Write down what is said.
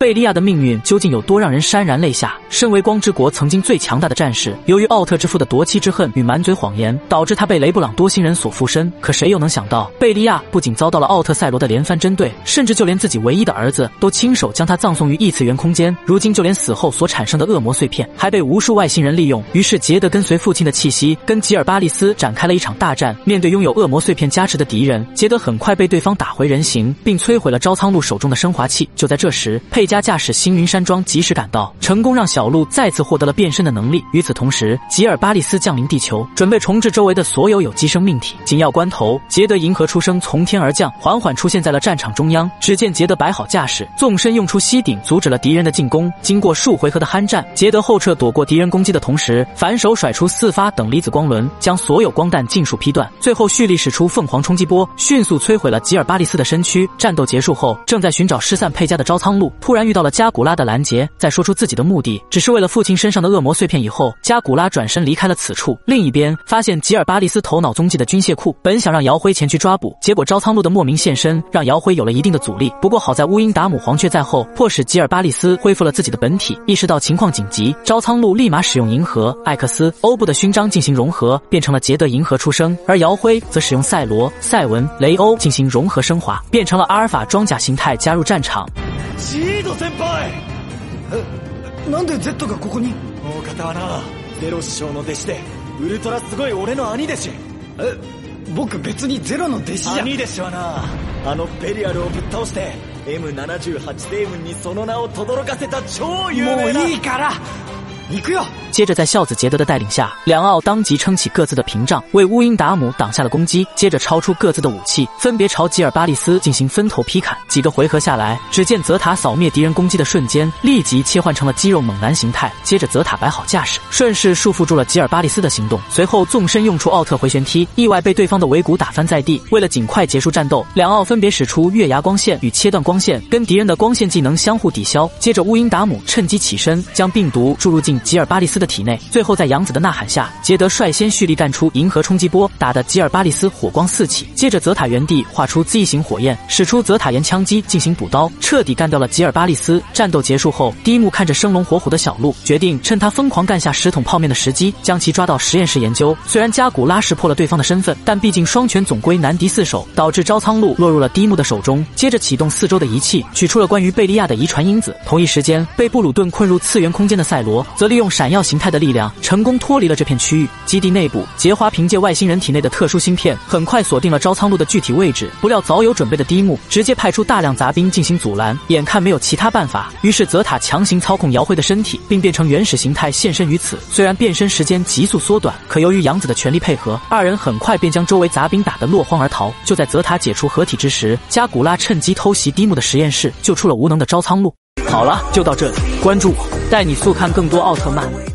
贝利亚的命运究竟有多让人潸然泪下？身为光之国曾经最强大的战士，由于奥特之父的夺妻之恨与满嘴谎言，导致他被雷布朗多星人所附身。可谁又能想到，贝利亚不仅遭到了奥特赛罗的连番针对，甚至就连自己唯一的儿子都亲手将他葬送于异次元空间。如今就连死后所产生的恶魔碎片，还被无数外星人利用。于是杰德跟随父亲的气息，跟吉尔巴利斯展开了一场大战。面对拥有恶魔碎片加持的敌人，杰德很快被对方打回人形，并摧毁了招仓路手中的升华器。就在这时，佩加驾驶星云山庄及时赶到，成功让小鹿再次获得了变身的能力。与此同时，吉尔巴利斯降临地球，准备重置周围的所有有机生命体。紧要关头，杰德银河出生从天而降，缓缓出现在了战场中央。只见杰德摆好架势，纵身用出吸顶，阻止了敌人的进攻。经过数回合的酣战，杰德后撤躲过敌人攻击的同时，反手甩出四发等离子光轮，将所有光弹尽数劈断。最后蓄力使出凤凰冲击波，迅速摧毁了吉尔巴利斯的身躯。战斗结束后，正在寻找失散佩加的招仓路，突然遇到了加古拉的拦截。在说出自己的目的只是为了父亲身上的恶魔碎片以后，加古拉转身离开了此处。另一边，发现吉尔巴利斯头脑踪迹的军械库，本想让姚辉前去抓捕，结果招仓路的莫名现身，让姚辉有了一定的阻力。不过好在乌鹰达姆黄雀在后，迫使吉尔巴利斯恢复了自己的本体。意识到情况紧急，招仓路立马使用银河、艾克斯、欧布的勋章进行融合，变成了杰德银河出生。而姚辉则使用赛罗、赛文、雷欧进行融合升华，变成了阿尔法装甲形态加入战场。シード先輩。えなんで Z がここに？大方はなゼロ師匠の弟子でウルトラすごい俺の兄弟子。え僕別にゼロの弟子じゃ。兄弟子はなあのベリアルをぶっ倒して M78 星雲にその名を轟かせた超有もう名ないいから接着，在孝子杰德的带领下，两奥当即撑起各自的屏障，为乌英达姆挡下了攻击。接着，超出各自的武器，分别朝吉尔巴利斯进行分头劈砍。几个回合下来，只见泽塔扫灭敌人攻击的瞬间，立即切换成了肌肉猛男形态。接着，泽塔摆好架势，顺势束缚住了吉尔巴利斯的行动。随后，纵身用出奥特回旋踢，意外被对方的尾骨打翻在地。为了尽快结束战斗，两奥分别使出月牙光线与切断光线，跟敌人的光线技能相互抵消。接着，乌英达姆趁机起身，将病毒注入进吉尔巴利斯的体内。最后，在杨子的呐喊下，杰德率先蓄力干出银河冲击波，打得吉尔巴利斯火光四起。接着，泽塔原地画出 Z 型火焰，使出泽塔岩枪击进行补刀，彻底干掉了吉尔巴利斯。战斗结束后，第一幕看着生龙活虎的小鹿，决定趁他疯狂干下十桶泡面的时机，将其抓到实验室研究。虽然加古拉识破了对方的身份，但毕竟双拳总归难敌四手，导致招仓鹿落入了第一幕的手中。接着启动四周的仪器，取出了关于贝利亚的遗传因子。同一时间，被布鲁顿困入次元空间的赛罗，则利用闪耀形态的力量，成功脱离了这片区域。基地内部，杰华凭借外星人体内的特殊芯片，很快锁定了招仓路的具体位置。不料早有准备的第一幕直接派出大量杂兵进行阻拦，眼看没有其他办法，于是泽塔强行操控姚辉的身体，并变成原始形态现身于此。虽然变身时间急速缩短，可由于杨子的全力配合，二人很快便将周围杂兵打得落荒而逃。就在泽塔解除合体之时，加古拉趁机偷袭低木的实验室，救出了无能的招仓路。好了，就到这里，关注我，带你速看更多奥特曼。